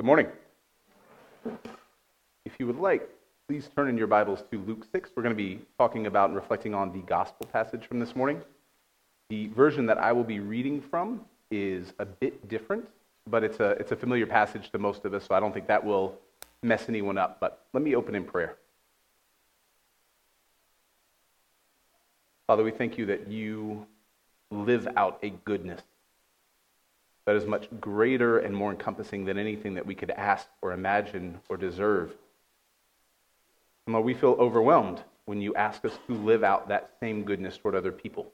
Good morning. If you would like, please turn in your Bibles to Luke 6. We're going to be talking about and reflecting on the gospel passage from this morning. The version that I will be reading from is a bit different, but it's a, it's a familiar passage to most of us, so I don't think that will mess anyone up. But let me open in prayer. Father, we thank you that you live out a goodness that is much greater and more encompassing than anything that we could ask or imagine or deserve. And Lord, we feel overwhelmed when you ask us to live out that same goodness toward other people.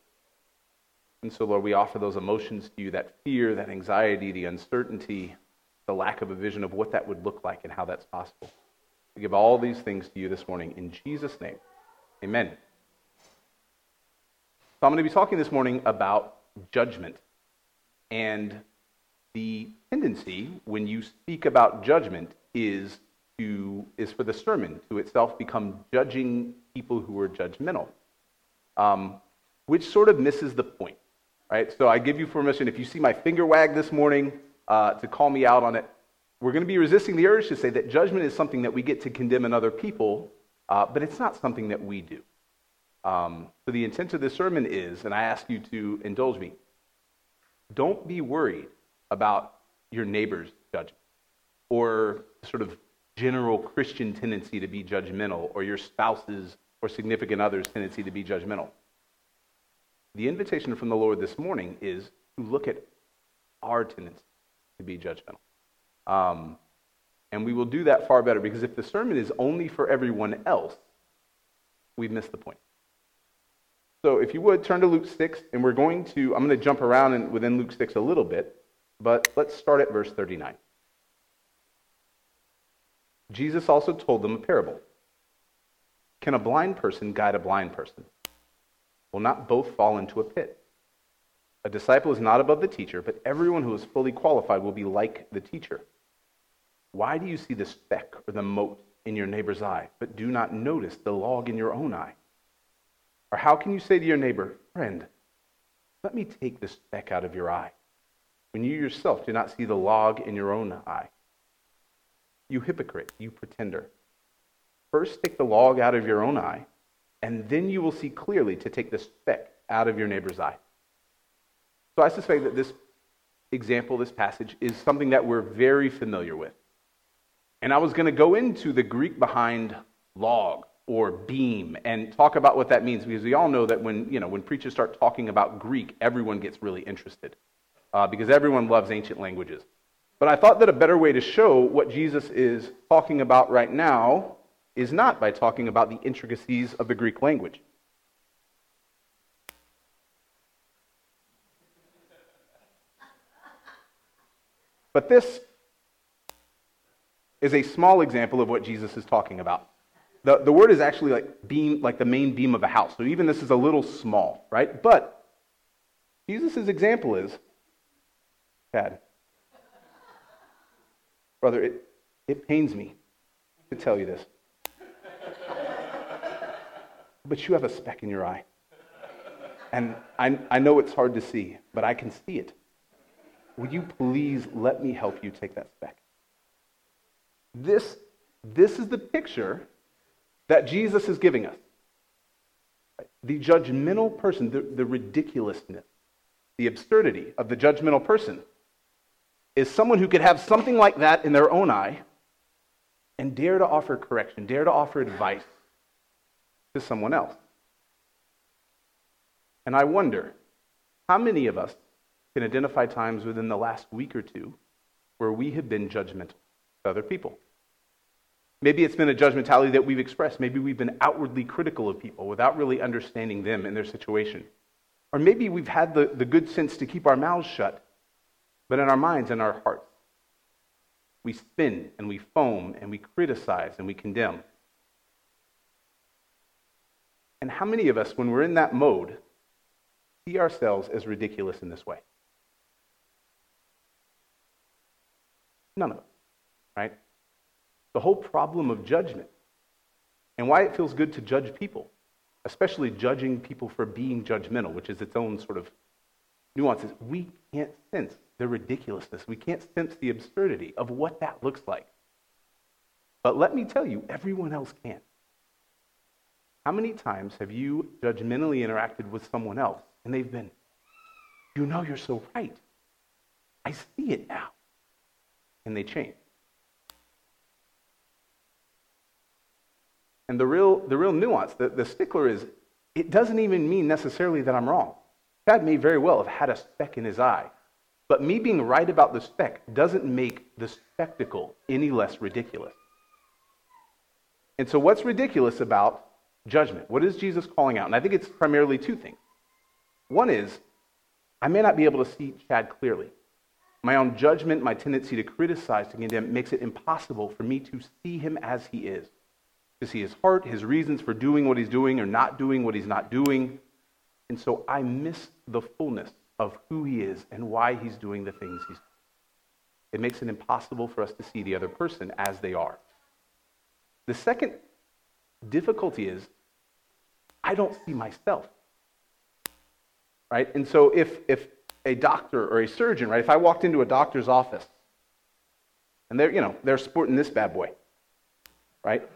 And so, Lord, we offer those emotions to you that fear, that anxiety, the uncertainty, the lack of a vision of what that would look like and how that's possible. We give all these things to you this morning in Jesus' name. Amen. So, I'm going to be talking this morning about judgment. And the tendency when you speak about judgment is to is for the sermon to itself become judging people who are judgmental, um, which sort of misses the point, right? So I give you permission if you see my finger wag this morning uh, to call me out on it. We're going to be resisting the urge to say that judgment is something that we get to condemn in other people, uh, but it's not something that we do. Um, so the intent of this sermon is, and I ask you to indulge me, don't be worried about your neighbor's judgment or sort of general Christian tendency to be judgmental or your spouse's or significant other's tendency to be judgmental. The invitation from the Lord this morning is to look at our tendency to be judgmental. Um, and we will do that far better because if the sermon is only for everyone else, we've missed the point. So if you would, turn to Luke 6, and we're going to, I'm going to jump around in, within Luke 6 a little bit. But let's start at verse 39. Jesus also told them a parable. Can a blind person guide a blind person? Will not both fall into a pit? A disciple is not above the teacher, but everyone who is fully qualified will be like the teacher. Why do you see the speck or the mote in your neighbor's eye, but do not notice the log in your own eye? Or how can you say to your neighbor, Friend, let me take the speck out of your eye? When you yourself do not see the log in your own eye? You hypocrite, you pretender. First take the log out of your own eye, and then you will see clearly to take the speck out of your neighbor's eye. So I suspect that this example, this passage, is something that we're very familiar with. And I was going to go into the Greek behind log or beam and talk about what that means because we all know that when, you know, when preachers start talking about Greek, everyone gets really interested uh, because everyone loves ancient languages. But I thought that a better way to show what Jesus is talking about right now is not by talking about the intricacies of the Greek language. But this is a small example of what Jesus is talking about. The, the word is actually like beam, like the main beam of a house. So even this is a little small, right? But Jesus' example is Brother, it, it pains me to tell you this. But you have a speck in your eye. And I, I know it's hard to see, but I can see it. Would you please let me help you take that speck? This, this is the picture that Jesus is giving us. The judgmental person, the, the ridiculousness, the absurdity of the judgmental person is someone who could have something like that in their own eye and dare to offer correction, dare to offer advice to someone else. And I wonder how many of us can identify times within the last week or two where we have been judgmental to other people. Maybe it's been a judgmentality that we've expressed. Maybe we've been outwardly critical of people without really understanding them and their situation. Or maybe we've had the, the good sense to keep our mouths shut but in our minds and our hearts. We spin and we foam and we criticize and we condemn. And how many of us, when we're in that mode, see ourselves as ridiculous in this way? None of us, right? The whole problem of judgment and why it feels good to judge people, especially judging people for being judgmental, which is its own sort of nuances. We can't sense the ridiculousness. We can't sense the absurdity of what that looks like. But let me tell you, everyone else can. How many times have you judgmentally interacted with someone else and they've been, you know, you're so right. I see it now. And they change. And the real, the real nuance, the, the stickler is, it doesn't even mean necessarily that I'm wrong. Chad may very well have had a speck in his eye. But me being right about the spec doesn't make the spectacle any less ridiculous. And so, what's ridiculous about judgment? What is Jesus calling out? And I think it's primarily two things. One is, I may not be able to see Chad clearly. My own judgment, my tendency to criticize, to condemn, makes it impossible for me to see him as he is. To see his heart, his reasons for doing what he's doing or not doing what he's not doing. And so I miss the fullness of who he is and why he's doing the things he's doing. It makes it impossible for us to see the other person as they are. The second difficulty is I don't see myself. Right? And so if, if a doctor or a surgeon, right, if I walked into a doctor's office and they're, you know, they're sporting this bad boy, right?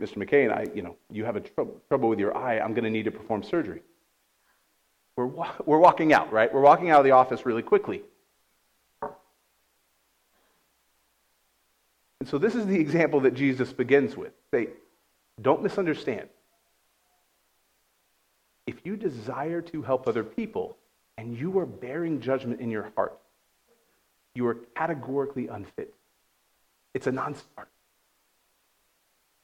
Mr. McKay, I, you know, you have a tr- trouble with your eye, I'm going to need to perform surgery. We're, we're walking out, right? We're walking out of the office really quickly. And so this is the example that Jesus begins with. Say, don't misunderstand. If you desire to help other people and you are bearing judgment in your heart, you are categorically unfit. It's a non starter.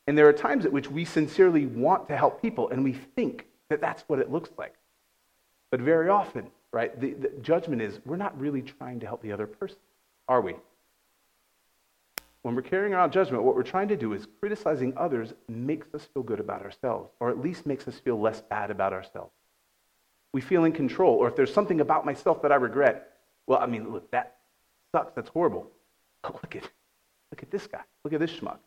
And there are times at which we sincerely want to help people and we think that that's what it looks like. But very often, right, the, the judgment is we're not really trying to help the other person, are we? When we're carrying around judgment, what we're trying to do is criticizing others makes us feel good about ourselves, or at least makes us feel less bad about ourselves. We feel in control, or if there's something about myself that I regret, well, I mean, look, that sucks, that's horrible. But look at, look at this guy, look at this schmuck.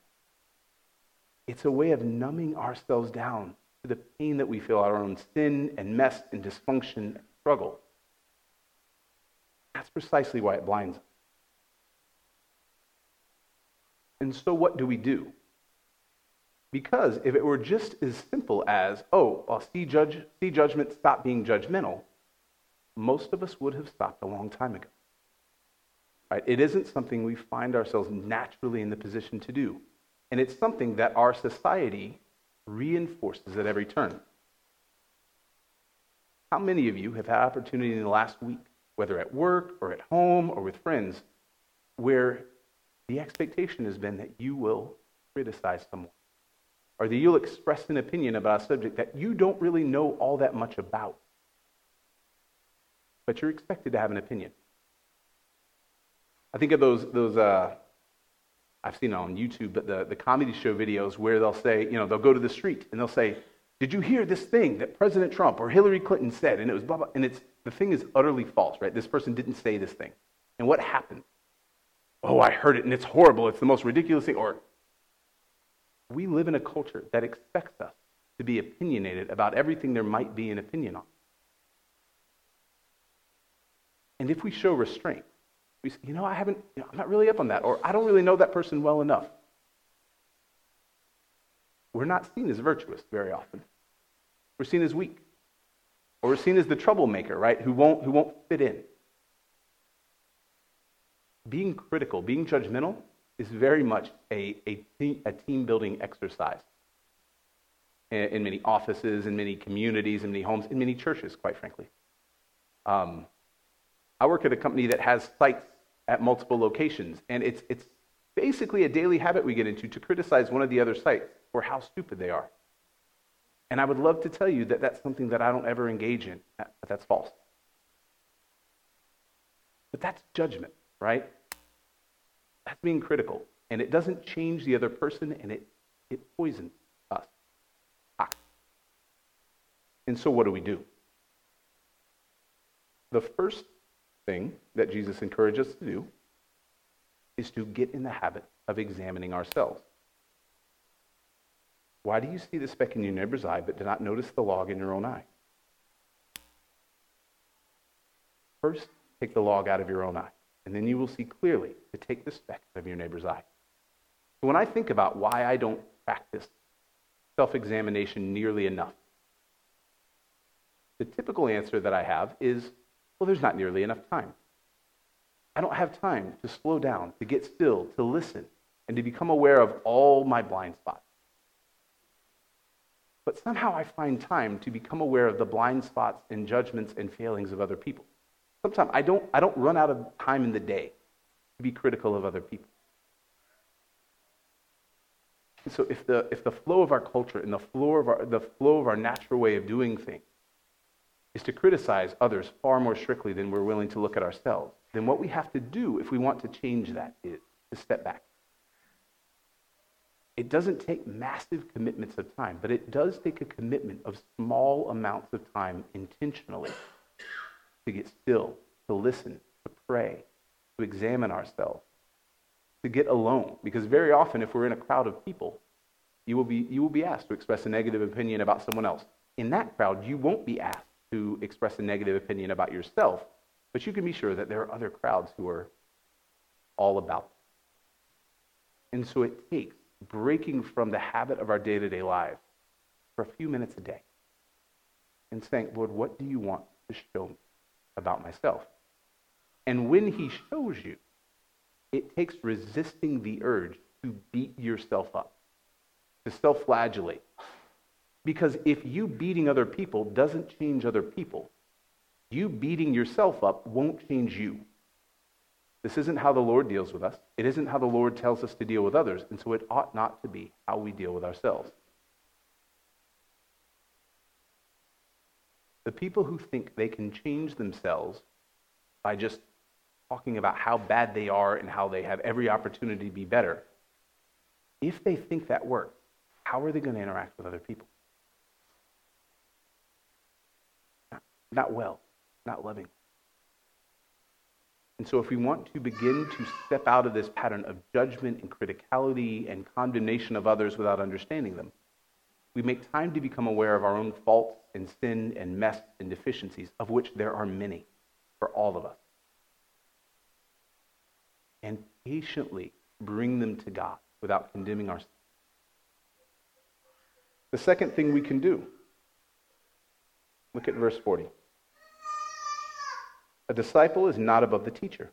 It's a way of numbing ourselves down to the pain that we feel our own sin and mess and dysfunction and struggle. That's precisely why it blinds us. And so, what do we do? Because if it were just as simple as, oh, I'll see, judge, see judgment, stop being judgmental, most of us would have stopped a long time ago. Right? It isn't something we find ourselves naturally in the position to do. And it's something that our society reinforces at every turn. How many of you have had opportunity in the last week, whether at work or at home or with friends, where the expectation has been that you will criticize someone or that you'll express an opinion about a subject that you don't really know all that much about, but you're expected to have an opinion? I think of those, those uh, I've seen it on YouTube, but the, the comedy show videos where they'll say, you know, they'll go to the street and they'll say, Did you hear this thing that President Trump or Hillary Clinton said? And it was blah, blah. And it's, the thing is utterly false, right? This person didn't say this thing. And what happened? Oh, I heard it and it's horrible. It's the most ridiculous thing. Or we live in a culture that expects us to be opinionated about everything there might be an opinion on. And if we show restraint, we say, you know, I haven't, you know, I'm not really up on that, or I don't really know that person well enough. We're not seen as virtuous very often. We're seen as weak. Or we're seen as the troublemaker, right, who won't, who won't fit in. Being critical, being judgmental, is very much a, a, a team building exercise in, in, many offices, in many communities, in many homes, in many churches, quite frankly. Um, I work at a company that has sites at multiple locations, and it's, it's basically a daily habit we get into to criticize one of the other sites for how stupid they are. And I would love to tell you that that's something that I don't ever engage in, but that's false. But that's judgment, right? That's being critical. And it doesn't change the other person, and it, it poisons us. And so, what do we do? The first thing that Jesus encourages us to do is to get in the habit of examining ourselves. Why do you see the speck in your neighbor's eye but do not notice the log in your own eye? First, take the log out of your own eye. And then you will see clearly to take the speck out of your neighbor's eye. So when I think about why I don't practice self examination nearly enough, the typical answer that I have is well, there's not nearly enough time. I don't have time to slow down, to get still, to listen, and to become aware of all my blind spots. But somehow I find time to become aware of the blind spots and judgments and failings of other people. Sometimes I don't, I don't run out of time in the day to be critical of other people. And so if the, if the flow of our culture and the flow of our, the flow of our natural way of doing things is to criticize others far more strictly than we're willing to look at ourselves, then what we have to do if we want to change that is to step back. It doesn't take massive commitments of time, but it does take a commitment of small amounts of time intentionally to get still, to listen, to pray, to examine ourselves, to get alone. Because very often, if we're in a crowd of people, you will be, you will be asked to express a negative opinion about someone else. In that crowd, you won't be asked to express a negative opinion about yourself, but you can be sure that there are other crowds who are all about. And so it takes breaking from the habit of our day to day lives for a few minutes a day and saying, Lord, what do you want to show me about myself? And when He shows you, it takes resisting the urge to beat yourself up, to self flagellate. Because if you beating other people doesn't change other people, you beating yourself up won't change you. This isn't how the Lord deals with us. It isn't how the Lord tells us to deal with others, and so it ought not to be how we deal with ourselves. The people who think they can change themselves by just talking about how bad they are and how they have every opportunity to be better, if they think that works, how are they going to interact with other people? Not, well, not loving. And so, if we want to begin to step out of this pattern of judgment and criticality and condemnation of others without understanding them, we make time to become aware of our own faults and sin and mess and deficiencies, of which there are many for all of us, and patiently bring them to God without condemning ourselves. The second thing we can do, look at verse 40. A disciple is not above the teacher,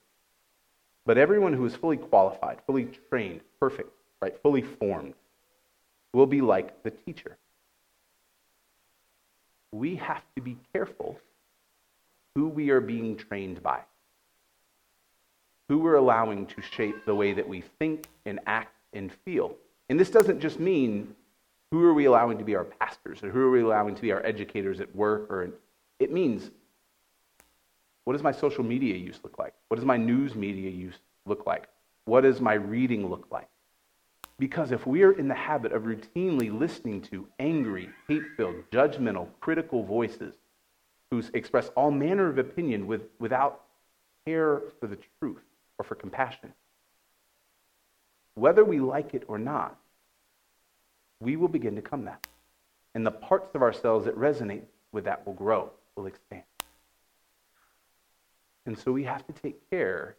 but everyone who is fully qualified, fully trained, perfect, right, fully formed, will be like the teacher. We have to be careful who we are being trained by, who we're allowing to shape the way that we think and act and feel. And this doesn't just mean who are we allowing to be our pastors or who are we allowing to be our educators at work or it means what does my social media use look like? What does my news media use look like? What does my reading look like? Because if we are in the habit of routinely listening to angry, hate filled, judgmental, critical voices who express all manner of opinion with, without care for the truth or for compassion, whether we like it or not, we will begin to come that. And the parts of ourselves that resonate with that will grow, will expand. And so we have to take care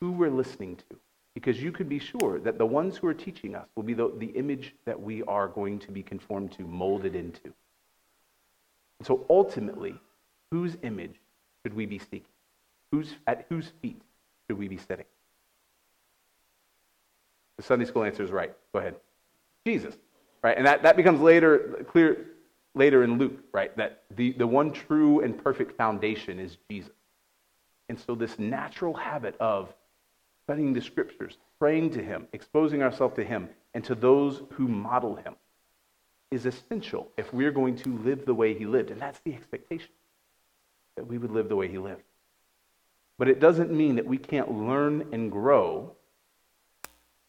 who we're listening to. Because you could be sure that the ones who are teaching us will be the, the image that we are going to be conformed to, molded into. And so ultimately, whose image should we be seeking? Who's, at whose feet should we be sitting? The Sunday school answer is right. Go ahead. Jesus. Right? And that, that becomes later clear later in Luke, right? That the, the one true and perfect foundation is Jesus. And so, this natural habit of studying the scriptures, praying to Him, exposing ourselves to Him, and to those who model Him is essential if we're going to live the way He lived. And that's the expectation that we would live the way He lived. But it doesn't mean that we can't learn and grow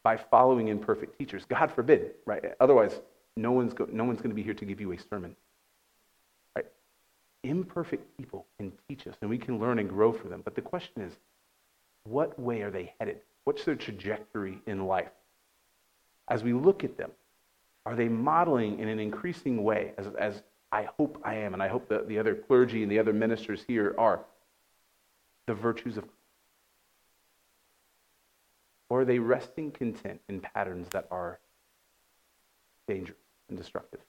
by following imperfect teachers. God forbid, right? Otherwise, no one's, go- no one's going to be here to give you a sermon imperfect people can teach us and we can learn and grow from them. But the question is, what way are they headed? What's their trajectory in life? As we look at them, are they modeling in an increasing way, as, as I hope I am, and I hope that the other clergy and the other ministers here are, the virtues of or are they resting content in patterns that are dangerous and destructive?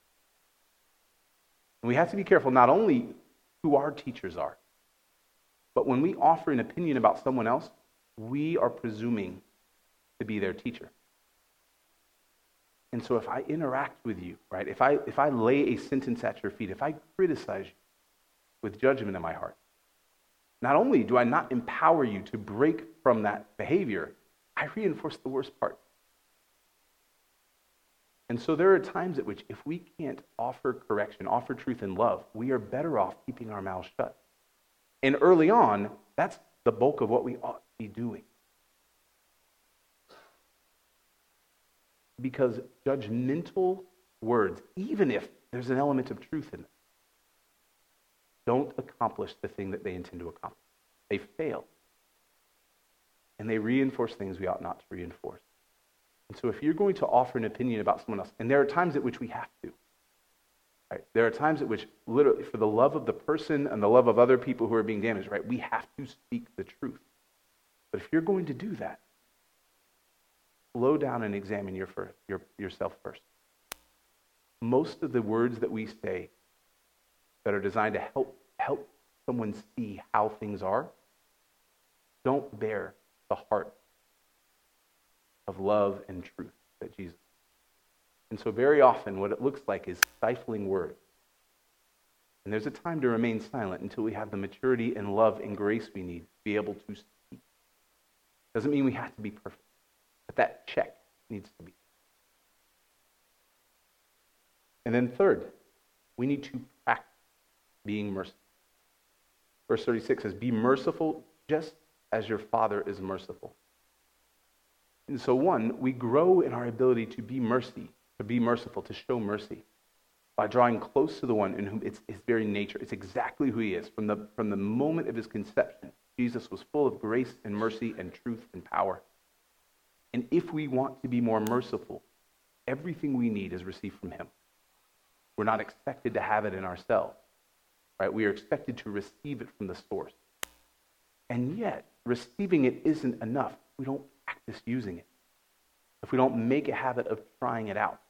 And we have to be careful not only who our teachers are, but when we offer an opinion about someone else, we are presuming to be their teacher. And so if I interact with you, right, if I, if I lay a sentence at your feet, if I criticize you with judgment in my heart, not only do I not empower you to break from that behavior, I reinforce the worst part. And so there are times at which, if we can't offer correction, offer truth and love, we are better off keeping our mouths shut. And early on, that's the bulk of what we ought to be doing. Because judgmental words, even if there's an element of truth in them, don't accomplish the thing that they intend to accomplish. They fail. And they reinforce things we ought not to reinforce. And so if you're going to offer an opinion about someone else, and there are times at which we have to, right? There are times at which, literally, for the love of the person and the love of other people who are being damaged, right, we have to speak the truth. But if you're going to do that, slow down and examine your, your, yourself first. Most of the words that we say that are designed to help, help someone see how things are don't bear the heart of love and truth that Jesus. And so, very often, what it looks like is stifling words. And there's a time to remain silent until we have the maturity and love and grace we need to be able to speak. Doesn't mean we have to be perfect. But that check needs to be. And then, third, we need to practice being merciful. Verse 36 says, Be merciful just as your Father is merciful. And so, one, we grow in our ability to be mercy, to be merciful, to show mercy by drawing close to the one in whom it's his very nature. It's exactly who he is. From the, from the moment of his conception, Jesus was full of grace and mercy and truth and power. And if we want to be more merciful, everything we need is received from him. We're not expected to have it in ourselves, right? We are expected to receive it from the source. And yet, receiving it isn't enough. We don't practice using it. If we don't make a habit of trying it out.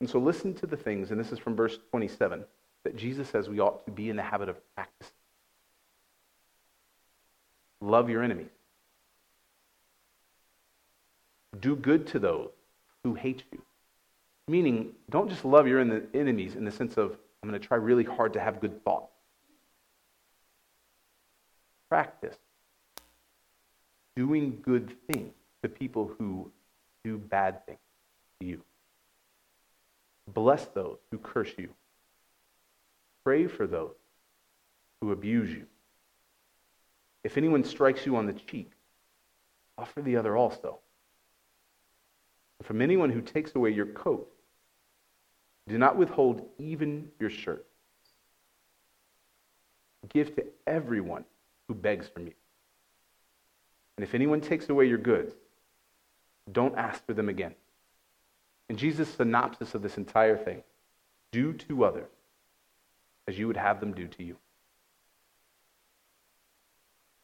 And so listen to the things, and this is from verse 27, that Jesus says we ought to be in the habit of practicing. Love your enemies. Do good to those who hate you. Meaning, don't just love your enemies in the sense of, I'm going to try really hard to have good thoughts. Practice doing good things to people who do bad things to you. Bless those who curse you. Pray for those who abuse you. If anyone strikes you on the cheek, offer the other also. From anyone who takes away your coat, do not withhold even your shirt. Give to everyone who begs from you. And if anyone takes away your goods, don't ask for them again. And Jesus' synopsis of this entire thing do to others as you would have them do to you.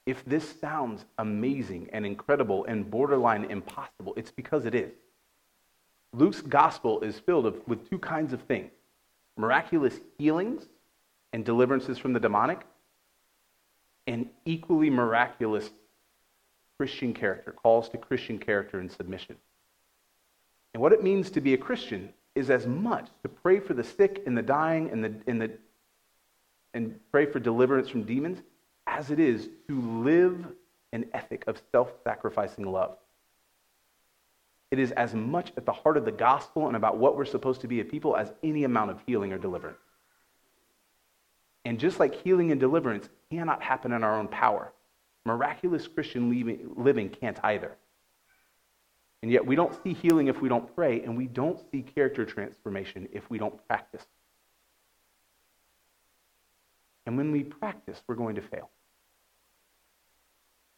If this sounds amazing and incredible and borderline impossible, it's because it is. Luke's gospel is filled with two kinds of things miraculous healings and deliverances from the demonic, and equally miraculous Christian character, calls to Christian character and submission. And what it means to be a Christian is as much to pray for the sick and the dying and, the, and, the, and pray for deliverance from demons as it is to live an ethic of self sacrificing love. It is as much at the heart of the gospel and about what we're supposed to be a people as any amount of healing or deliverance. And just like healing and deliverance cannot happen in our own power, miraculous Christian living can't either. And yet we don't see healing if we don't pray, and we don't see character transformation if we don't practice. And when we practice, we're going to fail.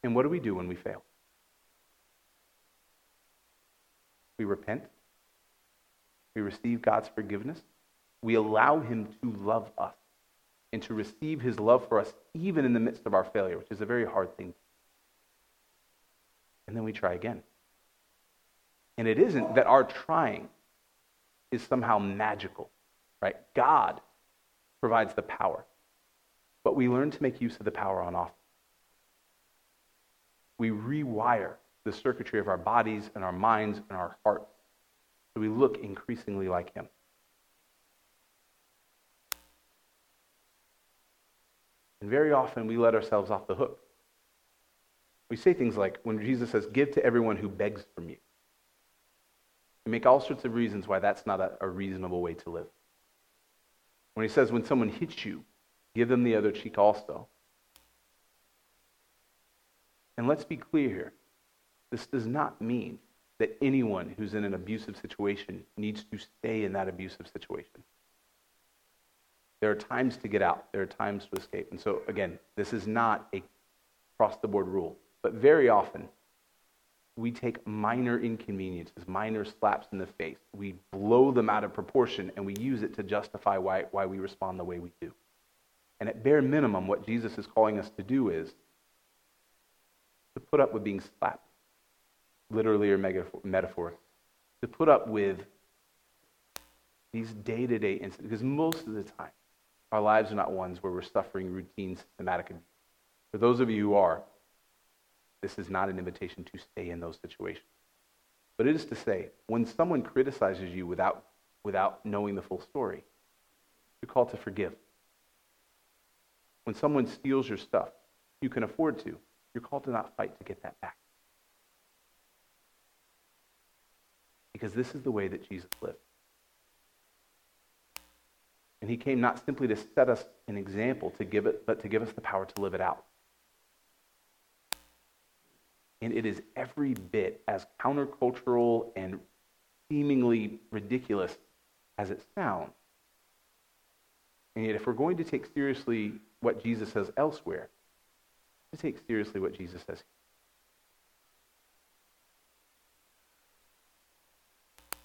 And what do we do when we fail? We repent. We receive God's forgiveness. We allow Him to love us and to receive his love for us even in the midst of our failure, which is a very hard thing. And then we try again. And it isn't that our trying is somehow magical, right? God provides the power. But we learn to make use of the power on offer. We rewire the circuitry of our bodies and our minds and our hearts so we look increasingly like Him. And very often we let ourselves off the hook. We say things like, when Jesus says, Give to everyone who begs from you. We make all sorts of reasons why that's not a, a reasonable way to live. When he says, When someone hits you, give them the other cheek also. And let's be clear here this does not mean that anyone who's in an abusive situation needs to stay in that abusive situation. There are times to get out, there are times to escape. And so, again, this is not a cross the board rule. But very often, we take minor inconveniences, minor slaps in the face, we blow them out of proportion, and we use it to justify why, why we respond the way we do. And at bare minimum, what Jesus is calling us to do is to put up with being slapped, literally or metaphorically, to put up with these day to day incidents, because most of the time, our lives are not ones where we're suffering routine systematic abuse. For those of you who are, this is not an invitation to stay in those situations. But it is to say, when someone criticizes you without, without knowing the full story, you're called to forgive. When someone steals your stuff, you can afford to. You're called to not fight to get that back. Because this is the way that Jesus lived. And he came not simply to set us an example, to give it, but to give us the power to live it out. And it is every bit as countercultural and seemingly ridiculous as it sounds. And yet, if we're going to take seriously what Jesus says elsewhere, to take seriously what Jesus says.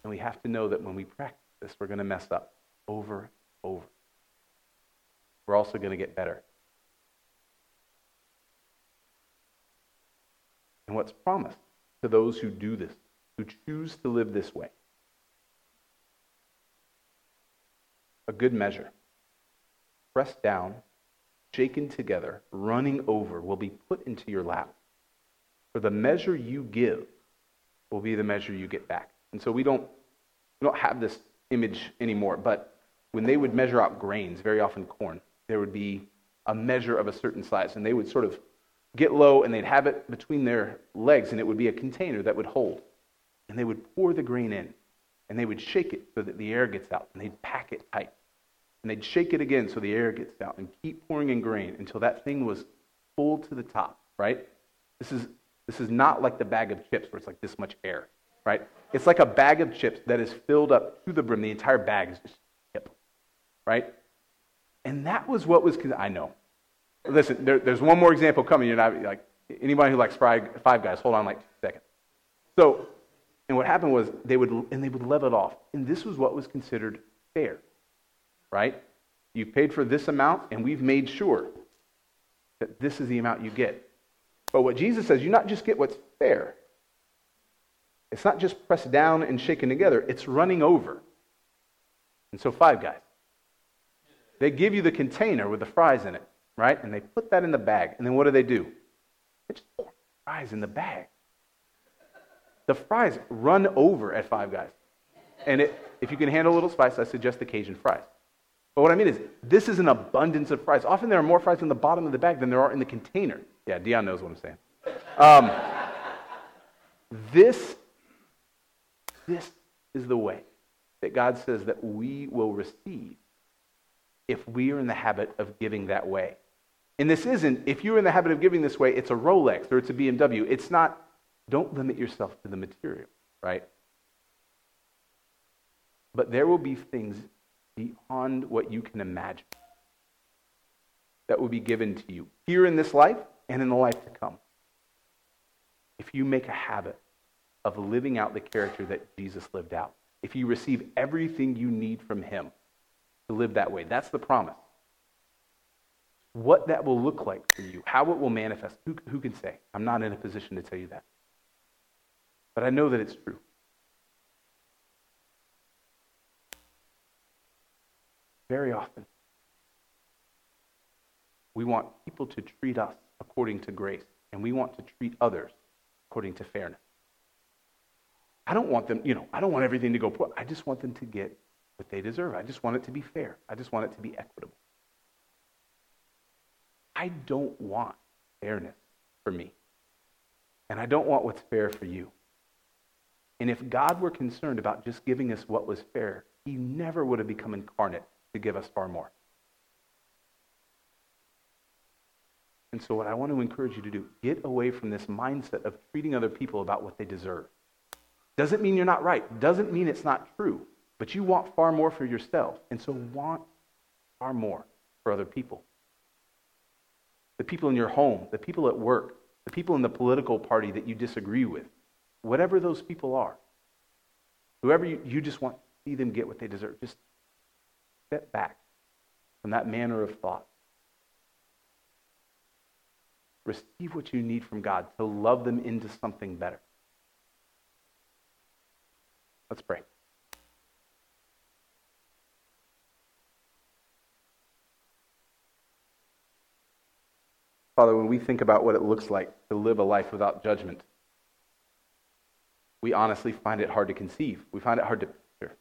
And we have to know that when we practice this, we're going to mess up over and over. We're also going to get better. And what's promised to those who do this, who choose to live this way? A good measure, pressed down, shaken together, running over, will be put into your lap. For the measure you give will be the measure you get back. And so we don't, we don't have this image anymore, but when they would measure out grains, very often corn, there would be a measure of a certain size, and they would sort of get low and they'd have it between their legs, and it would be a container that would hold. And they would pour the grain in, and they would shake it so that the air gets out, and they'd pack it tight. And they'd shake it again so the air gets out, and keep pouring in grain until that thing was full to the top, right? This is, this is not like the bag of chips where it's like this much air, right? It's like a bag of chips that is filled up to the brim. The entire bag is just right? And that was what was, I know, Listen, there, there's one more example coming. You're not like anybody who likes five, guys. Hold on, like two seconds. So, and what happened was they would and they would level it off, and this was what was considered fair, right? You paid for this amount, and we've made sure that this is the amount you get. But what Jesus says, you not just get what's fair. It's not just pressed down and shaken together, it's running over. And so, five guys. They give you the container with the fries in it right? And they put that in the bag. And then what do they do? They just pour fries in the bag. The fries run over at Five Guys. And it, if you can handle a little spice, I suggest the Cajun fries. But what I mean is, this is an abundance of fries. Often there are more fries in the bottom of the bag than there are in the container. Yeah, Dion knows what I'm saying. Um, this, this is the way that God says that we will receive if we are in the habit of giving that way. And this isn't, if you're in the habit of giving this way, it's a Rolex or it's a BMW. It's not, don't limit yourself to the material, right? But there will be things beyond what you can imagine that will be given to you here in this life and in the life to come. If you make a habit of living out the character that Jesus lived out, if you receive everything you need from him to live that way, that's the promise. What that will look like for you, how it will manifest, who, who can say? I'm not in a position to tell you that. But I know that it's true. Very often, we want people to treat us according to grace, and we want to treat others according to fairness. I don't want them, you know, I don't want everything to go poor. I just want them to get they deserve. I just want it to be fair. I just want it to be equitable. I don't want fairness for me. And I don't want what's fair for you. And if God were concerned about just giving us what was fair, he never would have become incarnate to give us far more. And so, what I want to encourage you to do, get away from this mindset of treating other people about what they deserve. Doesn't mean you're not right, doesn't mean it's not true, but you want far more for yourself. And so, want far more for other people. The people in your home, the people at work, the people in the political party that you disagree with, whatever those people are, whoever you, you just want to see them get what they deserve, just step back from that manner of thought receive what you need from God to love them into something better. Let's pray. Father, when we think about what it looks like to live a life without judgment, we honestly find it hard to conceive. We find it hard to picture.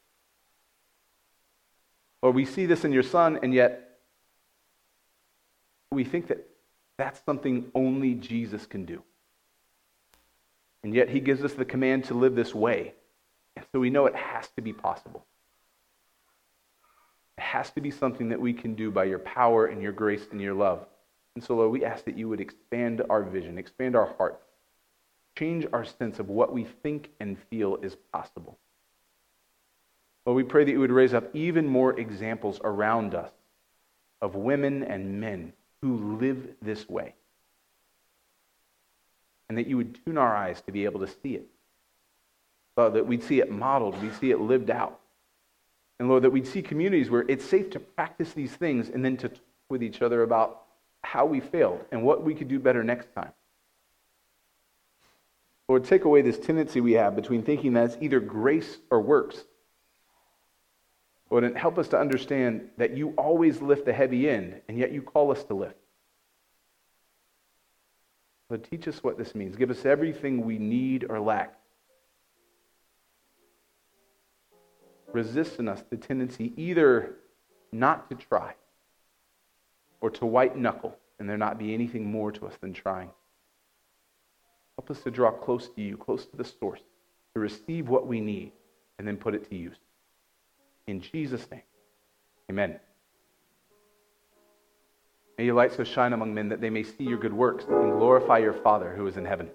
Or we see this in your son, and yet we think that that's something only Jesus can do. And yet he gives us the command to live this way. And so we know it has to be possible. It has to be something that we can do by your power and your grace and your love. And so, Lord, we ask that you would expand our vision, expand our hearts, change our sense of what we think and feel is possible. Lord, we pray that you would raise up even more examples around us of women and men who live this way. And that you would tune our eyes to be able to see it. Lord, that we'd see it modeled, we'd see it lived out. And Lord, that we'd see communities where it's safe to practice these things and then to talk with each other about how we failed and what we could do better next time. Lord, take away this tendency we have between thinking that it's either grace or works. Lord, and help us to understand that you always lift the heavy end, and yet you call us to lift. Lord, teach us what this means. Give us everything we need or lack. Resist in us the tendency either not to try or to white knuckle and there not be anything more to us than trying. Help us to draw close to you, close to the source, to receive what we need and then put it to use. In Jesus' name, amen. May your light so shine among men that they may see your good works and glorify your Father who is in heaven.